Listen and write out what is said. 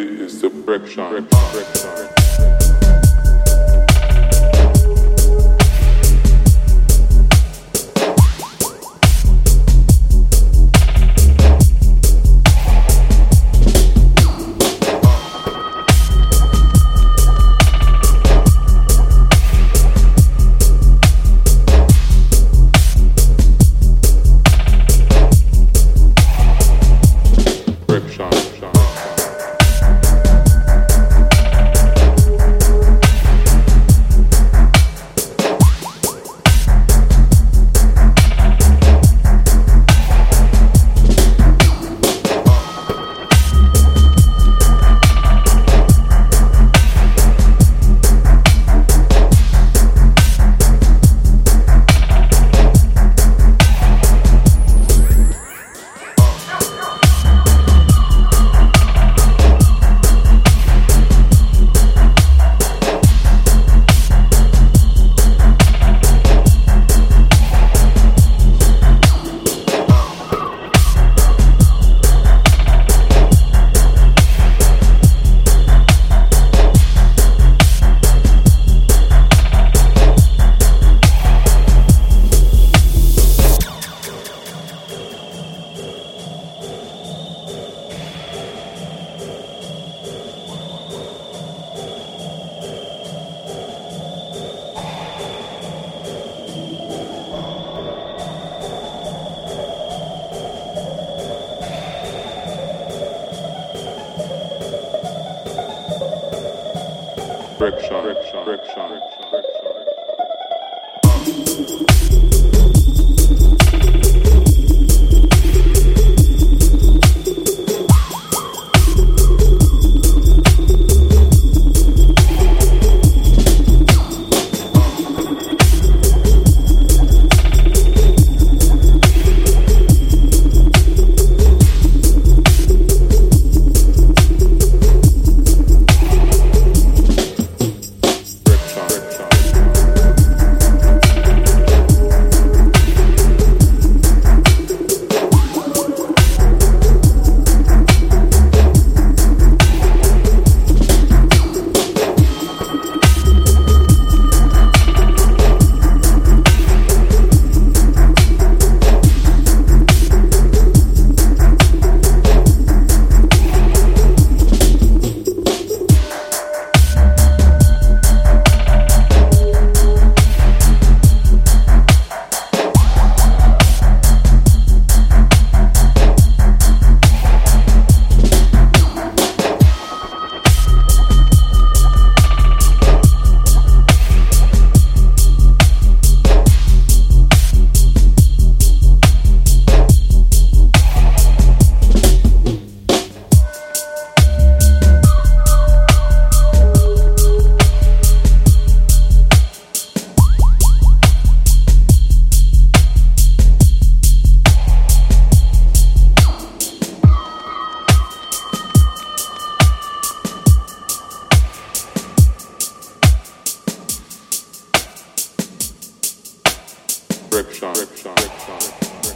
is the breakdown. breakdown. breakdown. Rickshaw, rickshaw, rickshaw, rickshaw. Rickshaw.